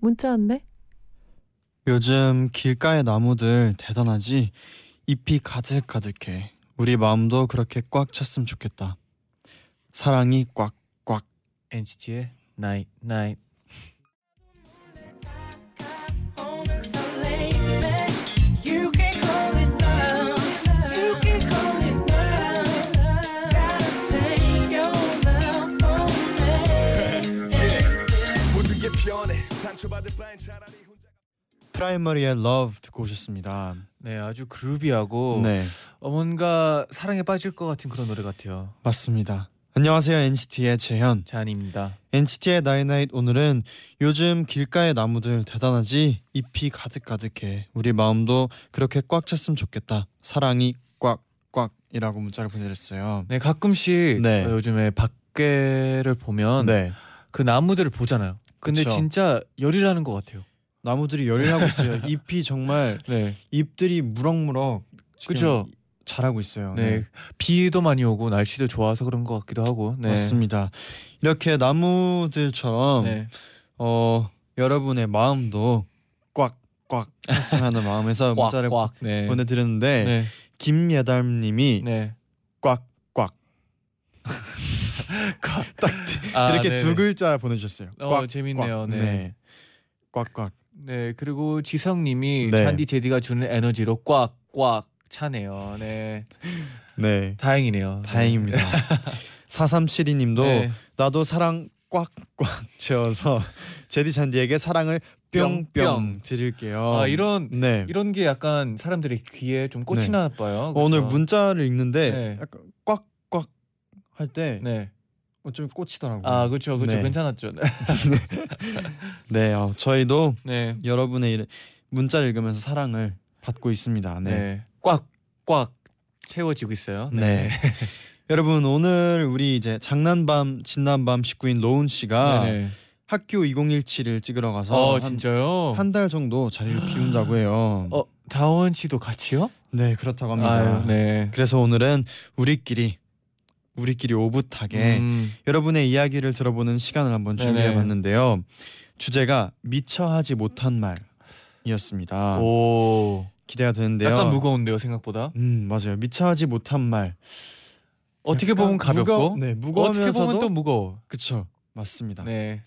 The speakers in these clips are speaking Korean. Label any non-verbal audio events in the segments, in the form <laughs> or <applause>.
문자 왔네. 요즘 길가의 나무들 대단하지 잎이 가득 가득해 우리 마음도 그렇게 꽉 찼으면 좋겠다 사랑이 꽉꽉 NCT의 Night Night. 프라이머리의 Love 듣고 오셨습니다. 네, 아주 groovy하고 네. 어, 뭔가 사랑에 빠질 것 같은 그런 노래 같아요. 맞습니다. 안녕하세요 NCT의 재현. 쟈니입니다. NCT의 나이나잇 오늘은 요즘 길가의 나무들 대단하지? 잎이 가득 가득해. 우리 마음도 그렇게 꽉 찼으면 좋겠다. 사랑이 꽉꽉이라고 문자를 보내줬어요. 네, 가끔씩 네. 어, 요즘에 밖에를 보면 네. 그 나무들을 보잖아요. 근데 그쵸. 진짜 열이라는 것 같아요. 나무들이 열일 하고 있어요 <laughs> 잎이 정말 네, 잎들이 무럭무럭 지금 그죠. 자라고 있어요. 네, 비도 많이 오고 날씨도 좋아서 그런 것 같기도 하고. 네, 맞습니다. 이렇게 나무들처럼 네, 어 여러분의 마음도 꽉꽉 찼으면 하는 <laughs> 마음에서 문자를 꽉꽉. 네, 보내드렸는데 네, 김예담님이 네. 꽉꽉 딱 아, 이렇게 네네. 두 글자 보내주셨어요. 어, 꽉, 재밌네요. 꽉. 네. 꽉꽉. 네, 그리고 지성님이 네. 잔디 제디가 주는 에너지로 꽉꽉 차네요. 네, <laughs> 네. 다행이네요. 다행입니다. <laughs> 4372님도 네. 나도 사랑 꽉꽉 채워서 제디 잔디에게 사랑을 뿅뿅. 드릴게요. 아 이런 네. 이런 게 약간 사람들의 귀에 좀 꽂히나 봐요. 어, 오늘? 문자를 읽는데 네. 약간 꽉꽉 할때 네. 좀 꽂히더라고요. 아 그렇죠, 그렇죠, 네. 괜찮았죠. <laughs> 네, 어, 저희도 네, 여러분의 이- 문자를 읽으면서 사랑을 받고 있습니다. 네. 네, 꽉꽉 채워지고 있어요. 네. <laughs> 여러분 오늘 우리 이제 장난밤 진난밤 식구인 로운 씨가 네. 네. 학교 2017을 찍으러 가서 어 한- 진짜요? 한달 정도 자리를 비운다고 해요. 어 다원 씨도 같이요? 네, 그렇다고 합니다. 아유, 네. 그래서 오늘은 우리끼리 우리끼리 오붓하게 음, 여러분의 이야기를 들어보는 시간을 한번. 준비해 봤는데요. 주제가 미처 하지 못한 말이었습니다. 오, 기대가 되는데요. 약간 무거운데요 생각보다. 음, 맞아요. 미처 하지 못한 말. 어떻게 보면 가볍고, 무거, 네, 무거우면서도 어떻게 보면 또 무거워. 그쵸. 맞습니다. 네.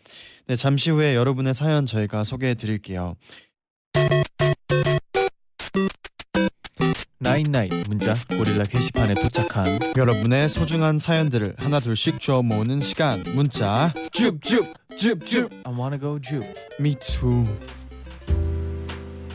네. 잠시 후에 여러분의 사연 저희가 소개해 드릴게요. 나인나인 문자 고릴라 게시판에 도착한 여러분의 소중한 사연들을 하나 둘씩 주워 모으는 시간. 문자 줍줍줍줍 I wanna go 줍. Me too.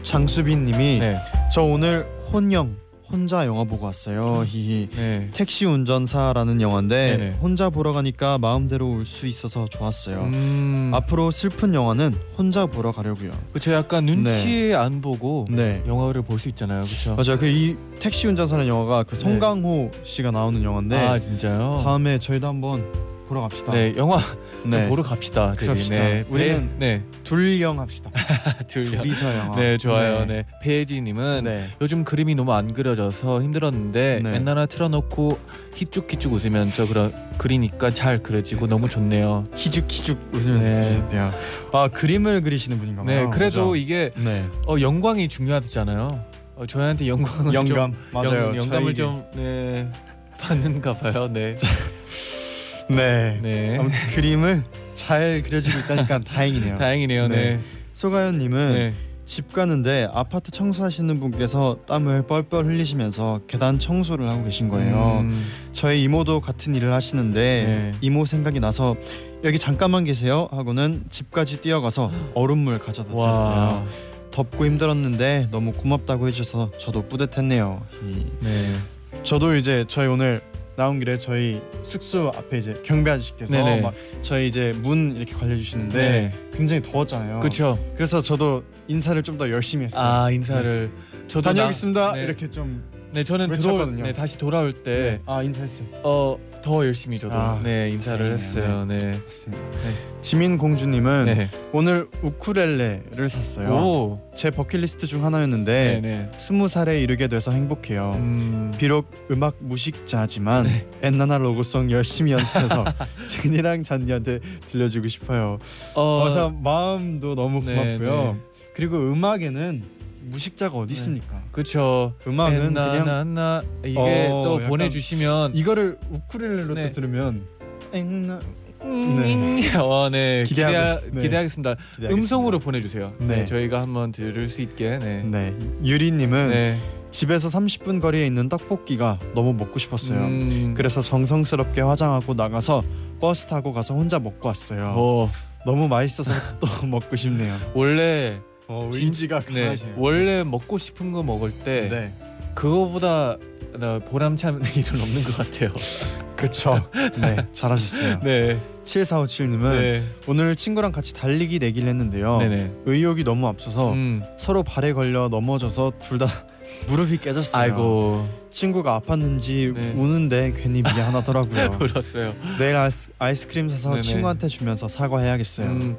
장수빈 님이 네. 저 오늘 혼영 혼자 영화 보고 왔어요. 히히. 네. 택시 운전사라는 영화인데 네네. 혼자 보러 가니까 마음대로 울 수 있어서 좋았어요. 음. 앞으로 슬픈 영화는 혼자 보러 가려고요. 그쵸 약간 눈치 안 보고 네. 영화를 볼 수 있잖아요. 그쵸? 맞아요. 그 이 택시 운전사라는 영화가 그 송강호 씨가 나오는 영화인데 네. 아 진짜요? 다음에 저희도 한번 보러 갑시다. 네 영화 좀 네. 보러 갑시다. 저희. 그럽시다. 네. 우리는 네. <laughs> 둘영 합시다. 둘려. 둘이서 영화. 네 좋아요. 네. 배혜지님은 네. 요즘 그림이 너무 안 그려져서 힘들었는데 네. 맨날 틀어놓고 희죽희죽 웃으면서 그러, 그리니까 잘 그려지고 너무 좋네요. 희죽희죽 웃으면서 네. 그리셨대요. 아 그림을 그리시는 분인가 네 봐요. 그래도 그죠? 이게 네. 어, 영광이 중요하잖아요. 어, 저희한테 영광을 영감 좀, 맞아요. 영, 영감을 저에게. 좀 네, 받는가 봐요. 네. 네. 네. 아무튼 그림을 잘 그려지고 있다니까 <laughs> 다행이네요. 다행이네요. 네. 네. 소가연님은 네. 집 가는데 아파트 청소하시는 분께서 땀을 뻘뻘 흘리시면서 계단 청소를 하고 계신 거예요. 음, 저희 이모도 같은 일을 하시는데 네. 이모 생각이 나서 여기 잠깐만 계세요 하고는 집까지 뛰어가서 <gasps> 얼음물 가져다 와. 드렸어요. 덥고 힘들었는데 너무 고맙다고 해주셔서 저도 뿌듯했네요. 이- 네. 저도 이제 저희 오늘 나온 길에 저희 숙소 앞에 이제 경비 아저씨께서 네네. 막 저희 이제 문 이렇게 걸려주시는데 네. 굉장히 더웠잖아요. 그렇죠. 그래서 저도 인사를 좀 더 열심히 했어요. 아 인사를 저도 나- 다녀오겠습니다. 네. 이렇게 좀 네 저는 외쳤거든요. 들어올 네 다시 돌아올 네. 때 아 인사했어요. 어 더 열심히 저도 아, 네 인사를 다행이네요. 했어요. 네. 맞습니다. 네. 지민 공주님은 네. 오늘 우쿨렐레를 샀어요. 오. 제 버킷리스트 중 하나였는데 네네. 스무 살에 이르게 돼서 행복해요. 음. 비록 음악 무식자지만 네. 엔나나 로고송 열심히 연습해서 <laughs> 제니랑 잔디한테 들려주고 싶어요. 어. 어서 마음도 너무 네, 고맙고요. 네. 그리고 음악에는 무식자가 어디 네. 있습니까? 그쵸. 음악은 그냥 나나나 이게 어, 또 약간 보내주시면 이거를 우쿨렐레로 네. 또 들으면 엔나 네. 어, 네. 기대하, 네. 기대하겠습니다. 기대하겠습니다. 음성으로 보내주세요. 네. 네. 저희가 한번 들을 수 있게. 네. 네 유리님은 네. 집에서 30분 거리에 있는 떡볶이가 너무 먹고 싶었어요. 음. 그래서 정성스럽게 화장하고 나가서 버스 타고 가서 혼자 먹고 왔어요. 어, 너무 맛있어서 또 <laughs> 먹고 싶네요. 원래 어, 진- 의지가 네. 강하시네요. 원래 먹고 싶은 거 먹을 때 네, 그거보다 나 보람찬 <laughs> 일은 없는 것 같아요. 그쵸. 네, 잘하셨어요. <laughs> 네. 7457님은 네. 오늘 친구랑 같이 달리기 내기를 했는데요. 네네. 의욕이 너무 앞서서 음. 서로 발에 걸려 넘어져서 둘 다 무릎이 깨졌어요. 아이고 친구가 아팠는지 네. 우는데 괜히 미안하더라고요. <laughs> 울었어요. 내일 아이스, 아이스크림 사서 네네. 친구한테 주면서 사과해야겠어요. 음.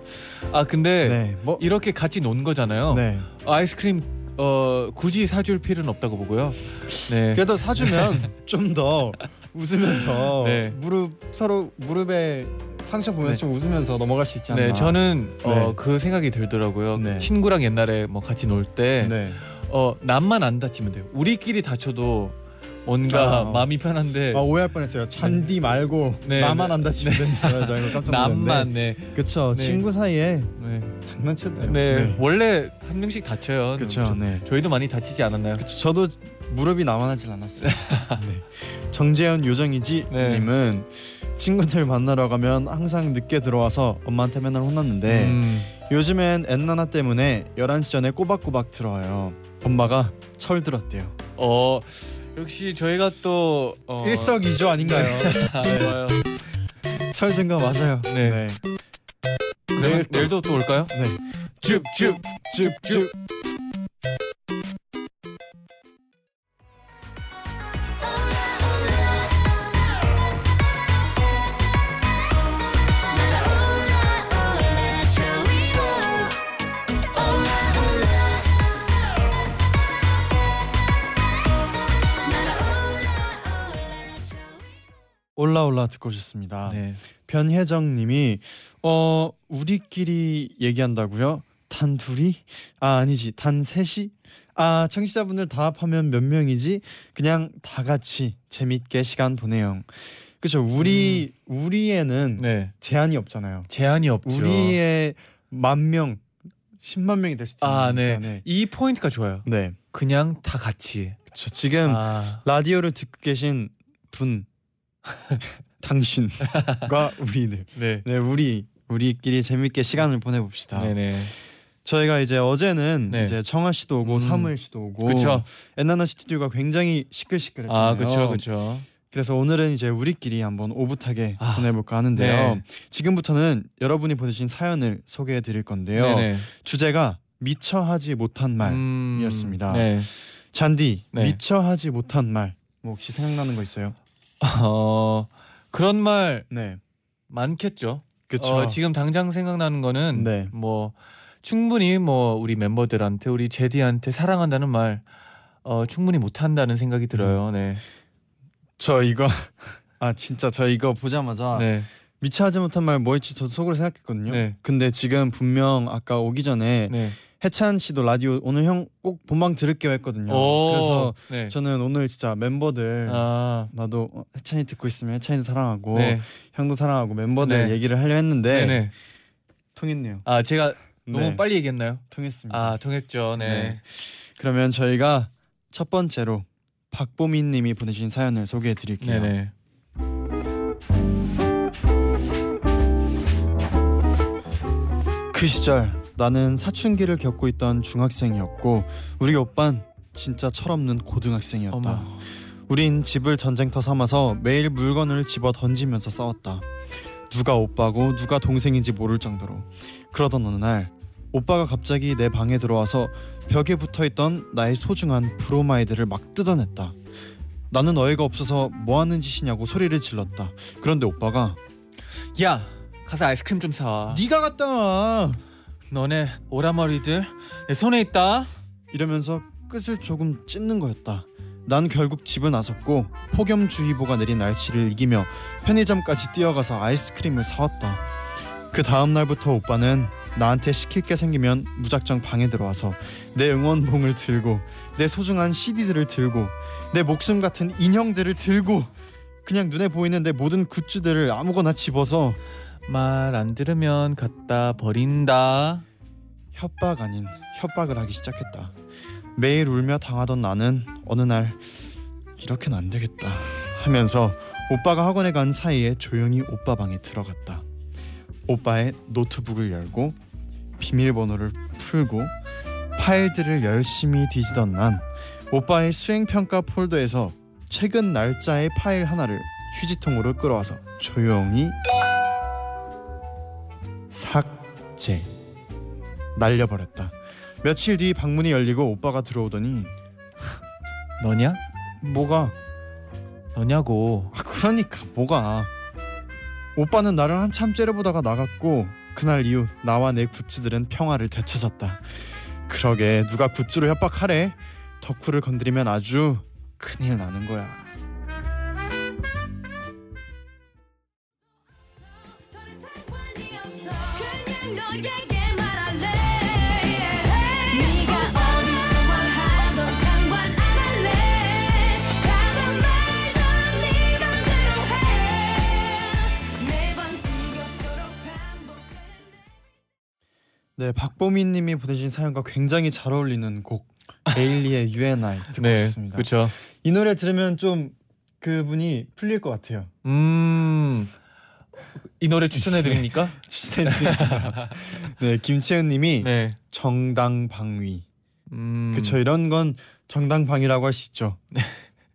아 근데 네, 뭐 이렇게 같이 논 거잖아요. 네. 아이스크림 어 굳이 사줄 필요는 없다고 보고요. 네. 그래도 사주면 <laughs> 좀 더 웃으면서 <laughs> 네. 무릎 서로 무릎에 상처 보면서 네. 좀 웃으면서 넘어갈 수 있지 않나. 네, 저는 어, 네. 그 생각이 들더라고요. 네. 친구랑 옛날에 뭐 같이 놀 때, 네. 어 남만 안 다치면 돼요. 우리끼리 다쳐도 뭔가 아. 마음이 편한데 아, 오해할 뻔했어요. 잔디 말고 네, 나만 네. 안 다치면 된줄 알고 깜짝 놀랐는데. 남만 네, 그쵸. 네. 친구 사이에 네, 장난쳐도 돼요. 네. 원래 한 명씩 다쳐요. 그쵸. 저, 네. 저희도 많이 다치지 않았나요? 그쵸. 저도 무릎이 나만하진 않았어요. <laughs> 네. 정재현 요정이지 네. 님은 친구들 만나러 가면 항상 늦게 들어와서 엄마한테 맨날 혼났는데 음, 요즘엔 엔나나 때문에 11시 전에 꼬박꼬박 들어와요. 엄마가 철 들었대요. 어 역시 저희가 또 어, 일석이조 아닌가요? 아, 좋아요. <laughs> 철든 거 맞아요. 네. 네. 내일 내일도 또 올까요? 네. 쭉쭉쭉쭉 올라올라 듣고 오셨습니다. 네. 변혜정님이 어 우리끼리 얘기한다고요? 단 둘이? 아 아니지 단 셋이? 아 청취자분들 다 합하면 몇 명이지? 그냥 다 같이 재밌게 시간 보내요. 그렇죠. 우리 우리에는 네. 제한이 없잖아요. 제한이 없죠. 우리의 만 명, 10만 명이 될 수도 아, 있으니까. 네. 이 포인트가 좋아요. 네. 그냥 다 같이. 그렇죠. 지금 아, 라디오를 듣고 계신 분 <laughs> 당신과 <laughs> 우리들 네. 네 우리 우리끼리 재밌게 시간을 보내봅시다. 네네. 저희가 이제 어제는 네. 이제 청아 씨도 오고 음. 사무엘 씨도 오고 그쵸. 엔나나 스튜디오가 굉장히 시끌시끌했잖아요. 아, 그쵸, 그쵸. 그래서 오늘은 이제 우리끼리 한번 오붓하게 아, 보내볼까 하는데요. 네. 지금부터는 여러분이 보내주신 사연을 소개해 드릴 건데요. 네네. 주제가 미처 하지 못한 말이었습니다. 음, 네. 잔디 네. 미처 하지 못한 말. 뭐 혹시 생각나는 거 있어요? <laughs> 어 그런 말 네, 많겠죠. 그쵸. 어, 지금 당장 생각나는 거는 네. 뭐 충분히 뭐 우리 멤버들한테 우리 제디한테 사랑한다는 말 어, 충분히 못 한다는 생각이 들어요. 네. 저 이거 <laughs> 아 진짜 저 이거 보자마자 네. 미처 하지 못한 말 뭐였지 저도 속으로 생각했거든요. 네. 근데 지금 분명 아까 오기 전에 네. 해찬 씨도 라디오 오늘 형 꼭 본방 들을게요 했거든요. 오, 그래서 네. 저는 오늘 진짜 멤버들 아. 나도 어, 해찬이 듣고 있으면 해찬이도 사랑하고 네. 형도 사랑하고 멤버들 네. 얘기를 하려 했는데 네네. 통했네요. 아 제가 너무 네, 빨리 얘기했나요? 통했습니다. 아 통했죠. 네. 네. 그러면 저희가 첫 번째로 박보민 님이 보내신 사연을 소개해 드릴게요. 네네. 그 시절 나는 사춘기를 겪고 있던 중학생이었고 우리 오빤 진짜 철없는 고등학생이었다. 어머. 우린 집을 전쟁터 삼아서 매일 물건을 집어 던지면서 싸웠다. 누가 오빠고 누가 동생인지 모를 정도로. 그러던 어느 날 오빠가 갑자기 내 방에 들어와서 벽에 붙어 있던 나의 소중한 브로마이드를 막 뜯어냈다. 나는 어이가 없어서 뭐 하는 짓이냐고 소리를 질렀다. 그런데 오빠가 야 가서 아이스크림 좀 사와. 네가 갔다 와 너네 오라머리들 내 손에 있다. 이러면서 끝을 조금 찢는 거였다. 난 결국 집을 나섰고 폭염주의보가 내린 날씨를 이기며 편의점까지 뛰어가서 아이스크림을 사왔다. 그 다음 날부터 오빠는 나한테 시킬 게 생기면 무작정 방에 들어와서 내 응원봉을 들고 내 소중한 CD들을 들고 내 목숨 같은 인형들을 들고 그냥 눈에 보이는 내 모든 굿즈들을 아무거나 집어서 말 안 들으면 갖다 버린다. 협박 아닌 협박을 하기 시작했다. 매일 울며 당하던 나는 어느 날 이렇게는 안 되겠다 하면서 오빠가 학원에 간 사이에 조용히 오빠 방에 들어갔다. 오빠의 노트북을 열고 비밀번호를 풀고 파일들을 열심히 뒤지던 난 오빠의 수행 평가 폴더에서 최근 날짜의 파일 하나를 휴지통으로 끌어와서 조용히 삭제 날려버렸다. 며칠 뒤 방문이 열리고 오빠가 들어오더니 너냐? 뭐가 너냐고. 아 그러니까 뭐가 오빠는 나를 한참 째려보다가 나갔고 그날 이후 나와 내 굿즈들은 평화를 되찾았다. 그러게 누가 굿즈로 협박하래 덕후를 건드리면 아주 큰일 나는 거야. 네 박보미님이 보내신 사연과 굉장히 잘 어울리는 곡 데일리의 <laughs> UNI 듣고 네, 있습니다. 그렇죠. 이 노래 들으면 좀 그분이 풀릴 것 같아요. 음. 이 노래 추천해 드립니까? 추천해 드립니다. 네 김채은 님이 네. 정당방위. 음. 그쵸 이런 건 정당방위라고 할수 있죠.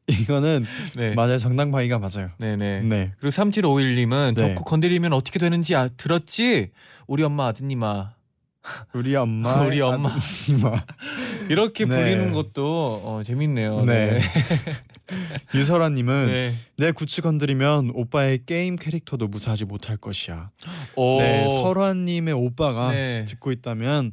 이거는 네. 맞아요 정당방위가 맞아요. 네, 네. 네. 그리고 3751님은 네. 덕후 건드리면 어떻게 되는지 아, 들었지? 우리 엄마 아드님아. 우리 엄마 <laughs> 우리 엄마. 이마 이렇게 네. 부리는 것도 어, 재밌네요. 네. 네. <laughs> 유설아님은 네. 내 구치 건드리면 오빠의 게임 캐릭터도 무사하지 못할 것이야. 오. 네 설아님의 오빠가 네. 듣고 있다면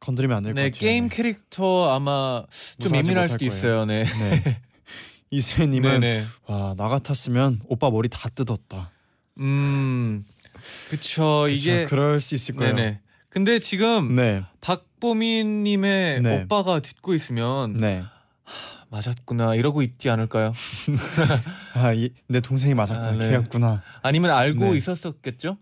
건드리면 안 될것 네, 같아요. 게임 캐릭터 아마 좀 예민할 수도 거예요. 있어요. 네. 네. <laughs> 이수혜님은 네, 네. 와나 같았으면 오빠 머리 다 뜯었다. 음. 그쵸. 이게 그쵸, 그럴 수 있을 거예요. 네네. 근데 지금 네, 박보민 님의 네. 오빠가 듣고 있으면 네. 맞았구나 이러고 있지 않을까요? <laughs> 아, 이, 내 동생이 맞았구나. 아, 네. 걔였구나. 아니면 알고 네. 있었었겠죠?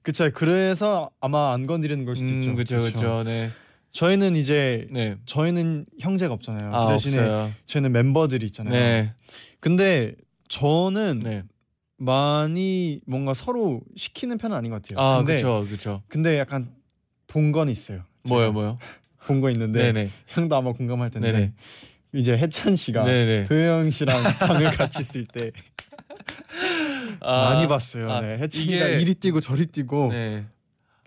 그쵸. 그래서 아마 안 건드리는 걸 수도 있죠. 음, 그죠, 그죠. 네. 저희는 이제 네. 저희는 형제가 없잖아요. 아, 그 대신에 없어요. 저희는 멤버들이 있잖아요. 네. 근데 저는 네. 많이 뭔가 서로 시키는 편은 아닌 것 같아요. 아, 근데 그렇죠. 그렇죠. 근데 약간 본 건 있어요. 뭐요, 뭐요? 본 거 있는데 네, 네. 형도 아마 공감할 텐데 네네. 이제 해찬 씨가 네, 네. 도영 씨랑 <laughs> 방을 같이 쓸 때 아, 많이 봤어요. 아, 네. 해찬이가 이게- 이리 뛰고 저리 뛰고 네.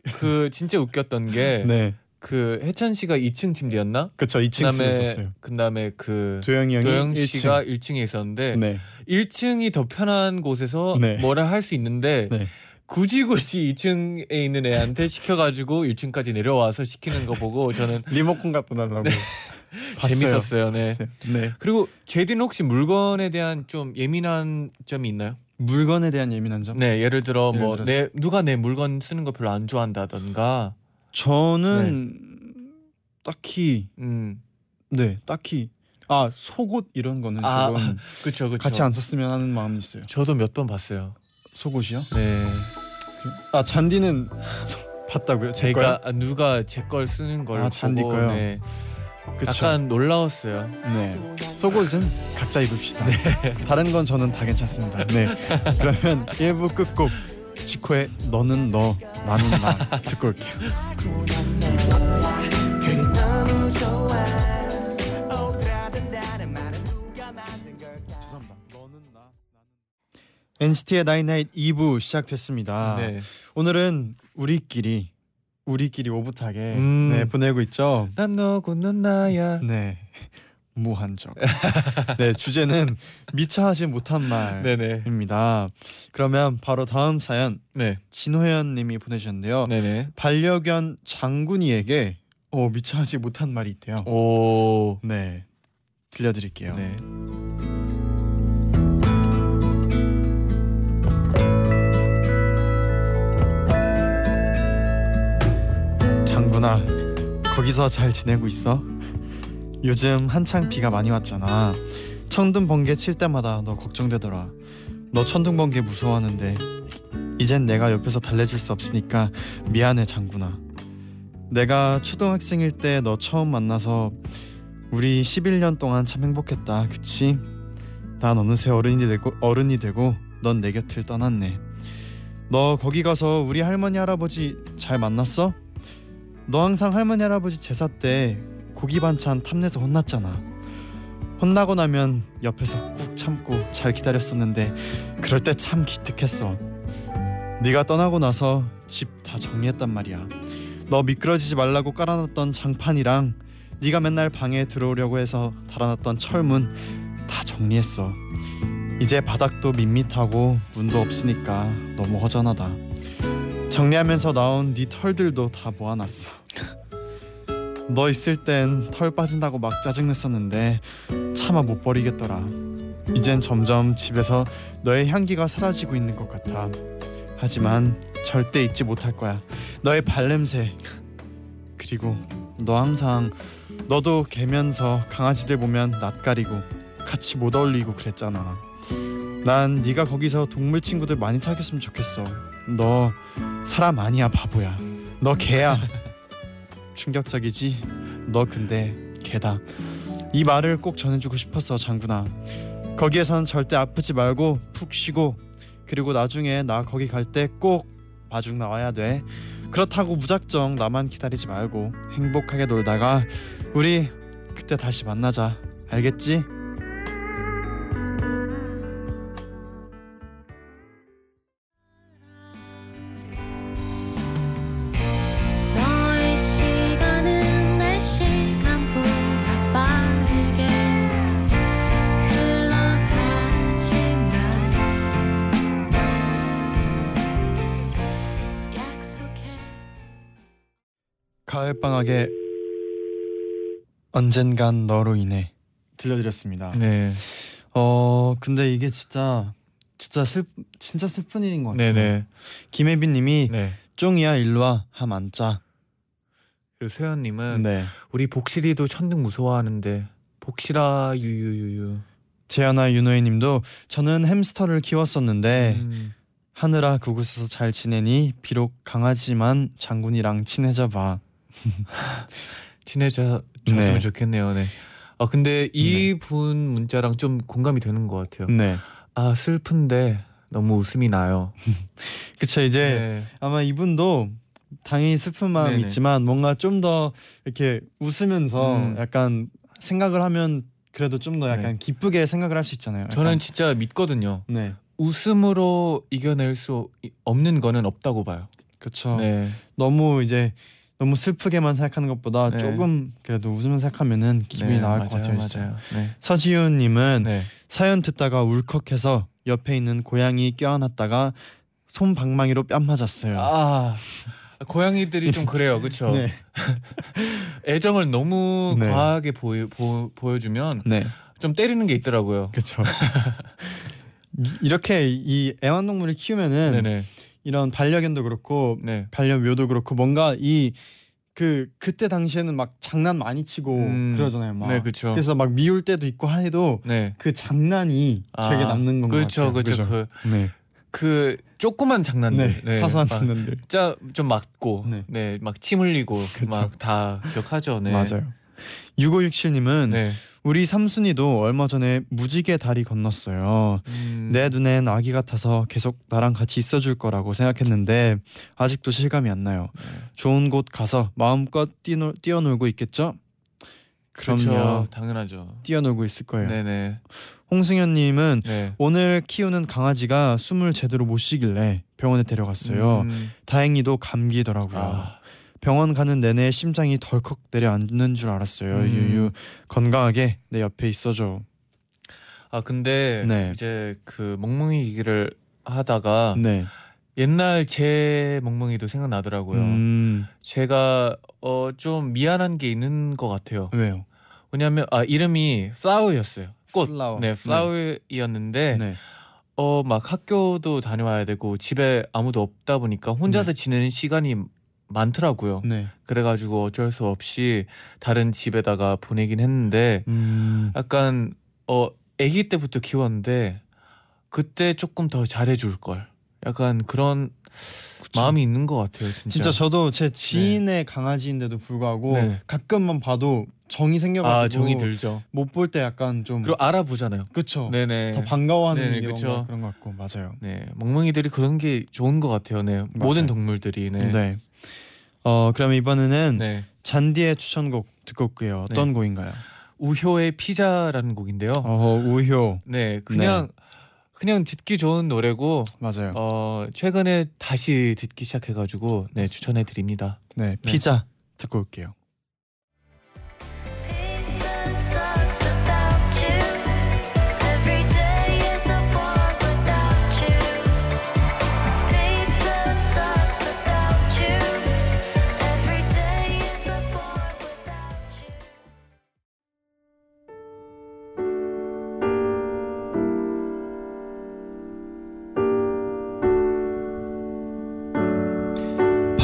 네. 그 진짜 웃겼던 게 <laughs> 그 해찬 씨가 2층 침대였나? 그쵸 2층 쓰고 있었어요. 그다음에 그 도영이 형이 도영 1층. 씨가 1층 에 있었는데 네. 1층이 더 편한 곳에서 네. 뭐라 할 수 있는데 네. 굳이 굳이 2층에 있는 애한테 시켜가지고 1층까지 내려와서 시키는 거 보고 저는 <laughs> 리모컨 갖다 달라고 봤어요. 재밌었어요. 네. 봤어요. 네. 그리고 제디는 혹시 물건에 대한 좀 예민한 점이 있나요? 물건에 대한 예민한 점. 네, 예를 들어 예를 뭐 들어서. 내 누가 내 물건 쓰는 거 별로 안 좋아한다던가. 저는 딱히 음, 네 딱히 아 속옷 이런 거는 아, 조금 <laughs> 그쵸, 그쵸. 같이 안 썼으면 하는 마음이 있어요. 저도 몇 번 봤어요. 속옷이요? 네, 아 잔디는 소- 봤다고요? 제 거요? 제가 누가 제 걸 쓰는 걸 아, 잔디 보고 거요? 네, 그쵸. 약간 놀라웠어요. 네 속옷은 각자 입읍시다. 다른 건 저는 다 괜찮습니다. 네 그러면 1부 끝곡 지코의 너는 너 나는 나 듣고 올게요. NCT의 나인나잇 2부 시작됐습니다. 네. 오늘은 우리끼리 우리끼리 오붓하게 음. 네, 보내고 있죠. 난 너고 넌 나야. 네. <laughs> 무한적. 네, 주제는 미처 하지 못한. 말입니다. 그러면 바로 다음 사연 네. 진호연 님이 보내주셨는데요. 네네. 반려견 장군이에게 어, 미처 하지 못한 말이 있대요. 오. 네. 들려 드릴게요. 네. 장군아 거기서 잘 지내고 있어? 요즘 한창 비가 많이 왔잖아 천둥 번개 칠 때마다 너 걱정되더라 너 천둥 번개 무서워하는데 이젠 내가 옆에서 달래줄 수 없으니까 미안해 장군아 내가 초등학생일 때 너 처음 만나서 우리 11년 동안 참 행복했다 그치? 난 어느새 어른이 되고 어른이 되고 넌 내 곁을 떠났네 너 거기 가서 우리 할머니 할아버지 잘 만났어? 너 항상 할머니 할아버지 제사 때 고기 반찬 탐내서 혼났잖아. 혼나고 나면 옆에서 꾹 참고 잘 기다렸었는데 그럴 때 참 기특했어. 네가 떠나고 나서 집 다 정리했단 말이야. 너 미끄러지지 말라고 깔아놨던 장판이랑 네가 맨날 방에 들어오려고 해서 달아놨던 철문 다 정리했어. 이제 바닥도 밋밋하고 문도 없으니까 너무 허전하다. 정리하면서 나온 네 털들도 다 모아놨어. 너 있을 땐 털 빠진다고 막 짜증냈었는데 차마 못 버리겠더라. 이젠 점점 집에서 너의 향기가 사라지고 있는 것 같아. 하지만 절대 잊지 못할 거야. 너의 발냄새. 그리고 너 항상 너도 개면서 강아지들 보면 낯가리고 같이 못 어울리고 그랬잖아. 난 네가 거기서 동물 친구들 많이 사귀었으면 좋겠어. 너 사람 아니야 바보야. 너 개야. 충격적이지? 너 근데 개다. 이 말을 꼭 전해주고 싶었어 장군아. 거기에선 절대 아프지 말고 푹 쉬고 그리고 나중에 나 거기 갈 때 꼭 마중 나와야 돼. 그렇다고 무작정 나만 기다리지 말고 행복하게 놀다가 우리 그때 다시 만나자. 알겠지? 가을 방학에 언젠간 너로 인해 들려드렸습니다. 네. 어 근데 이게 진짜 진짜 슬 진짜 슬픈 일인 것 같아요. 네네. 김혜빈님이 네. 쫑이야 일로와 함 앉자. 그리고 세연님은 네. 우리 복실이도 천둥 무서워하는데 복실아 유유유유. 재현아 윤호혜님도 저는 햄스터를 키웠었는데 음, 하늘아 그곳에서 잘 지내니 비록 강아지만 장군이랑 친해져 봐. <laughs> 친해졌으면 네. 좋겠네요. 네. 아 근데 이분 문자랑 좀 공감이 되는 것 같아요. 네. 아 슬픈데 너무 웃음이 나요. <laughs> 그쵸 이제 네. 아마 이분도 당연히 슬픈 마음 네네. 있지만 뭔가 좀 더 이렇게 웃으면서 음. 약간 생각을 하면 그래도 좀 더 약간 네. 기쁘게 생각을 할 수 있잖아요. 약간. 저는 진짜 믿거든요. 네. 웃음으로 이겨낼 수 이- 없는 거는 없다고 봐요. 그렇죠. 네. 너무 이제 너무 슬프게만 생각하는 것보다 네. 조금 그래도 웃으면서 생각하면은 기분이 네, 나을 맞아요, 것 같아요. 진짜. 맞아요. 네. 서지훈님은 네. 사연 듣다가 울컥해서 옆에 있는 고양이 껴안았다가 손 방망이로 뺨 맞았어요. 아 고양이들이 좀 그래요, 그렇죠? <laughs> 네. <laughs> 애정을 너무 네. 과하게 보여 보, 보여주면 네. 좀 때리는 게 있더라고요. 그렇죠. <laughs> 이렇게 이 애완동물을 키우면은 네네. 이런 반려견도 그렇고 네. 반려묘도 그렇고 뭔가 이 그 그때 당시에는 막 장난 많이 치고 음, 그러잖아요. 막. 네, 그렇죠. 그래서 막 미울 때도 있고 해도 네. 그 장난이 기억에 남는 건 그렇죠, 것 같아요. 그렇죠. 그, 네. 그 조그만 장난들, 네. 사소한 막 장난들. 진짜 좀 맞고, 네. 네, 막침 흘리고, 그쵸. 막다 기억하죠. 네. 맞아요. 6567님은 네. 우리 삼순이도 얼마 전에 무지개 다리 건넜어요. 음, 내 눈엔 아기 같아서 계속 나랑 같이 있어줄 거라고 생각했는데 아직도 실감이 안 나요. 네. 좋은 곳 가서 마음껏 뛰노, 뛰어놀고 있겠죠? 그럼요. 그렇죠. 당연하죠. 뛰어놀고 있을 거예요. 네네. 홍승현님은 네. 오늘 키우는 강아지가 숨을 제대로 못 쉬길래 병원에 데려갔어요. 음, 다행히도 감기더라고요. 아, 병원 가는 내내 심장이 덜컥 내려앉는 줄 알았어요. 음. 유유 건강하게 내 옆에 있어줘. 아 근데 네. 이제 그 멍멍이 얘기를 하다가 네. 옛날 제 멍멍이도 생각나더라고요. 음, 제가 어 좀 미안한 게 있는 것 같아요. 왜요? 왜냐하면 아 이름이 플라워였어요. 꽃. 플라워. 네, 플라워이었는데 네. 어막 학교도 다녀와야 되고 집에 아무도 없다 보니까 혼자서 지내는 시간이 많더라고요. 네. 그래가지고 어쩔 수 없이 다른 집에다가 보내긴 했는데 음, 약간 어 아기 때부터 키웠는데 그때 조금 더 잘해줄 걸. 약간 그런 마음이 있는 것 같아요, 진짜. 진짜 저도 제 지인의 강아지인데도 불구하고 네. 가끔만 봐도 정이 생겨가지고 아 정이 들죠. 못 볼 때 약간 좀 그리고 알아보잖아요. 그쵸. 네네. 더 반가워하는 네네, 그쵸. 거 그런 것 같고 맞아요. 네, 멍멍이들이 그런 게 좋은 것 같아요. 네, 모든 동물들이. 네. 네. 어 그럼 이번에는 네. 잔디의 추천곡 듣고 올게요. 어떤 네. 곡인가요? 우효의 피자라는 곡인데요. 어 우효 네, 그냥 그냥 듣기 좋은 노래고 맞아요. 어 최근에 다시 듣기 시작해가지고 네 추천해 드립니다. 네 피자 듣고 올게요.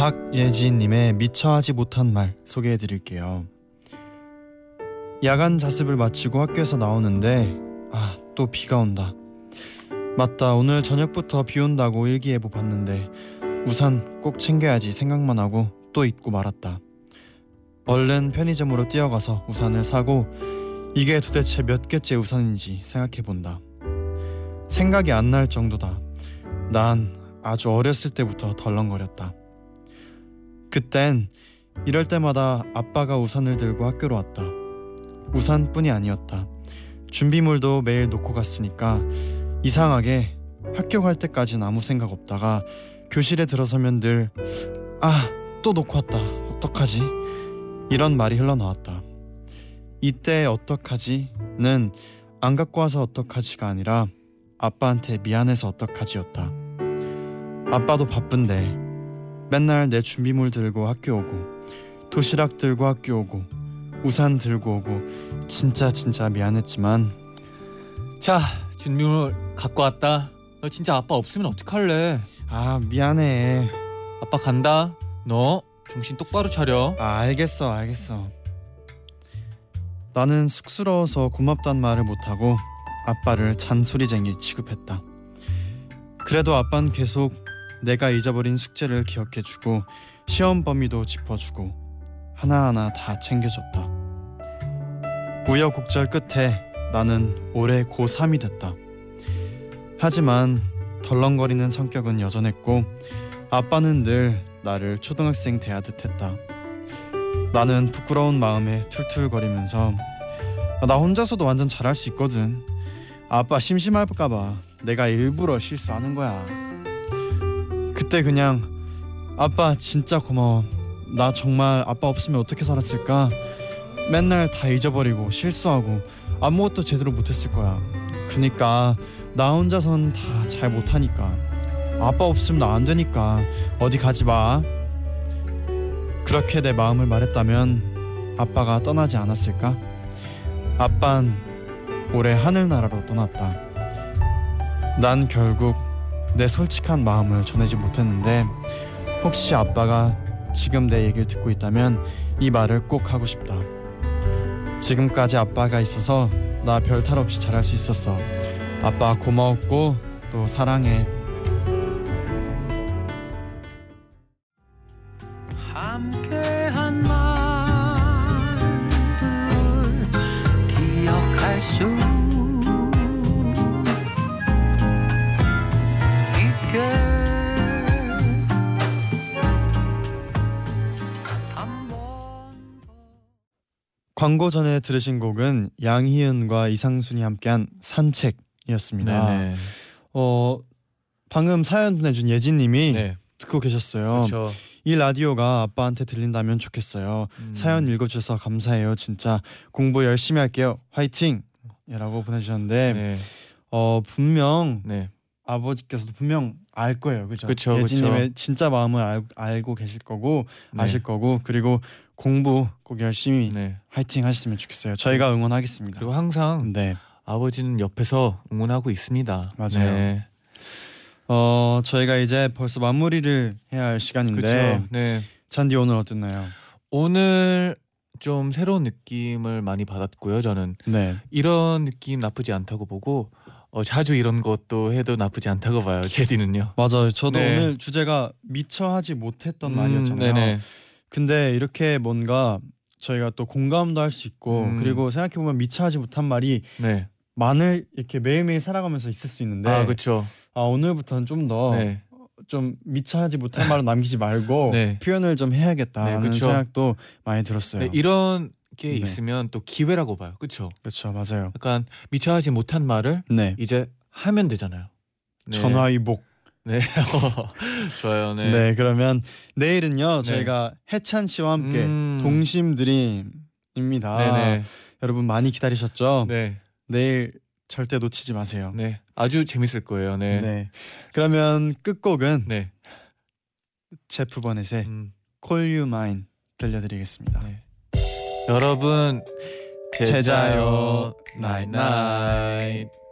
박예진님의 미처 하지 못한 말 소개해드릴게요. 야간 자습을 마치고 학교에서 나오는데 아 또 비가 온다. 맞다 오늘 저녁부터 비 온다고 일기예보 봤는데 우산 꼭 챙겨야지 생각만 하고 또 잊고 말았다. 얼른 편의점으로 뛰어가서 우산을 사고 이게 도대체 몇 개째 우산인지 생각해 본다. 생각이 안 날 정도다. 난 아주 어렸을 때부터 덜렁거렸다. 그땐 이럴 때마다 아빠가 우산을 들고 학교로 왔다. 우산뿐이 아니었다. 준비물도 매일 놓고 갔으니까 이상하게 학교 갈 때까진 아무 생각 없다가 교실에 들어서면 늘 아, 또 놓고 왔다. 어떡하지? 이런 말이 흘러나왔다. 이때 어떡하지는 안 갖고 와서 어떡하지가 아니라 아빠한테 미안해서 어떡하지였다. 아빠도 바쁜데 맨날 내 준비물 들고 학교 오고 도시락 들고 학교 오고 우산 들고 오고 진짜 진짜 미안했지만 자 준비물 갖고 왔다. 너 진짜 아빠 없으면 어떡할래? 아 미안해 아빠 간다. 너 정신 똑바로 차려. 아 알겠어 알겠어 나는 쑥스러워서 고맙단 말을 못하고 아빠를 잔소리쟁이 취급했다 그래도 아빠는 계속 내가 잊어버린 숙제를 기억해주고 시험 범위도 짚어주고 하나하나 다 챙겨줬다 우여곡절 끝에 나는 올해 고3이 됐다 하지만 덜렁거리는 성격은 여전했고 아빠는 늘 나를 초등학생 대하듯 했다 나는 부끄러운 마음에 툴툴거리면서 아, 나 혼자서도 완전 잘할 수 있거든. 아빠 심심할까봐 내가 일부러 실수하는 거야. 그때 그냥 아빠 진짜 고마워. 나 정말 아빠 없으면 어떻게 살았을까? 맨날 다 잊어버리고 실수하고 아무것도 제대로 못했을 거야. 그니까 나 혼자선 다 잘 못하니까 아빠 없으면 나 안 되니까 어디 가지 마. 그렇게 내 마음을 말했다면 아빠가 떠나지 않았을까? 아빤 올해 하늘나라로 떠났다. 난 결국 내 솔직한 마음을 전하지 못했는데 혹시 아빠가 지금 내 얘기를 듣고 있다면 이 말을 꼭 하고 싶다. 지금까지 아빠가 있어서 나 별 탈 없이 잘할 수 있었어. 아빠 고마웠고 또 사랑해. 광고 전에 들으신 곡은 양희은과 이상순이 함께한 산책이었습니다. 네네. 어 방금 사연 보내준 예진님이 네. 듣고 계셨어요. 그렇죠. 이 라디오가 아빠한테 들린다면 좋겠어요. 음. 사연 읽어주셔서 감사해요. 진짜 공부 열심히 할게요. 화이팅!이라고 보내주셨는데 네. 어 분명 네. 아버지께서도 분명 알 거예요, 그죠? 그쵸, 예진님의 진짜 마음을 알, 알고 계실 거고 네. 아실 거고 그리고 공부 꼭 열심히 네. 화이팅 하셨으면 좋겠어요. 저희가 응원하겠습니다. 그리고 항상 네, 아버지는 옆에서 응원하고 있습니다. 맞아요. 네. 어 저희가 이제 벌써 마무리를 해야 할 시간인데. 네. 잔디 오늘 어땠나요? 오늘 좀 새로운 느낌을 많이 받았고요. 저는 네, 이런 느낌 나쁘지 않다고 보고 어, 자주 이런 것도 해도 나쁘지 않다고 봐요. 제디는요. 맞아요. 저도 네. 오늘 주제가 미처 하지 못했던 음, 말이었잖아요. 네네. 근데 이렇게 뭔가 저희가 또 공감도 할 수 있고 음. 그리고 생각해 보면 미처 하지 못한 말이 네. 많을 이렇게 매일매일 살아가면서 있을 수 있는데 아 그렇죠. 아, 오늘부터는 좀 더좀 네. 미처 하지 못한 말을 남기지 말고 <laughs> 네. 표현을 좀 해야겠다는 네, 그쵸. 생각도 많이 들었어요. 네, 이런 게 네. 있으면 또 기회라고 봐요. 그렇죠. 그렇죠, 맞아요. 약간 미처 하지 못한 말을 네, 이제 하면 되잖아요. 네. 전화위복. 네. <laughs> 좋아요. 네. 네. 그러면 내일은요 네. 저희가 해찬 씨와 함께 음. 동심 드림입니다. 네네. 여러분 많이 기다리셨죠? 네. 내일 절대 놓치지 마세요. 네. 아주 재밌을 거예요. 네. 네. 그러면 끝곡은 네. 제프 버넷의 음, Call You Mine 들려드리겠습니다. 네. 여러분 제자요. 나잇 나잇.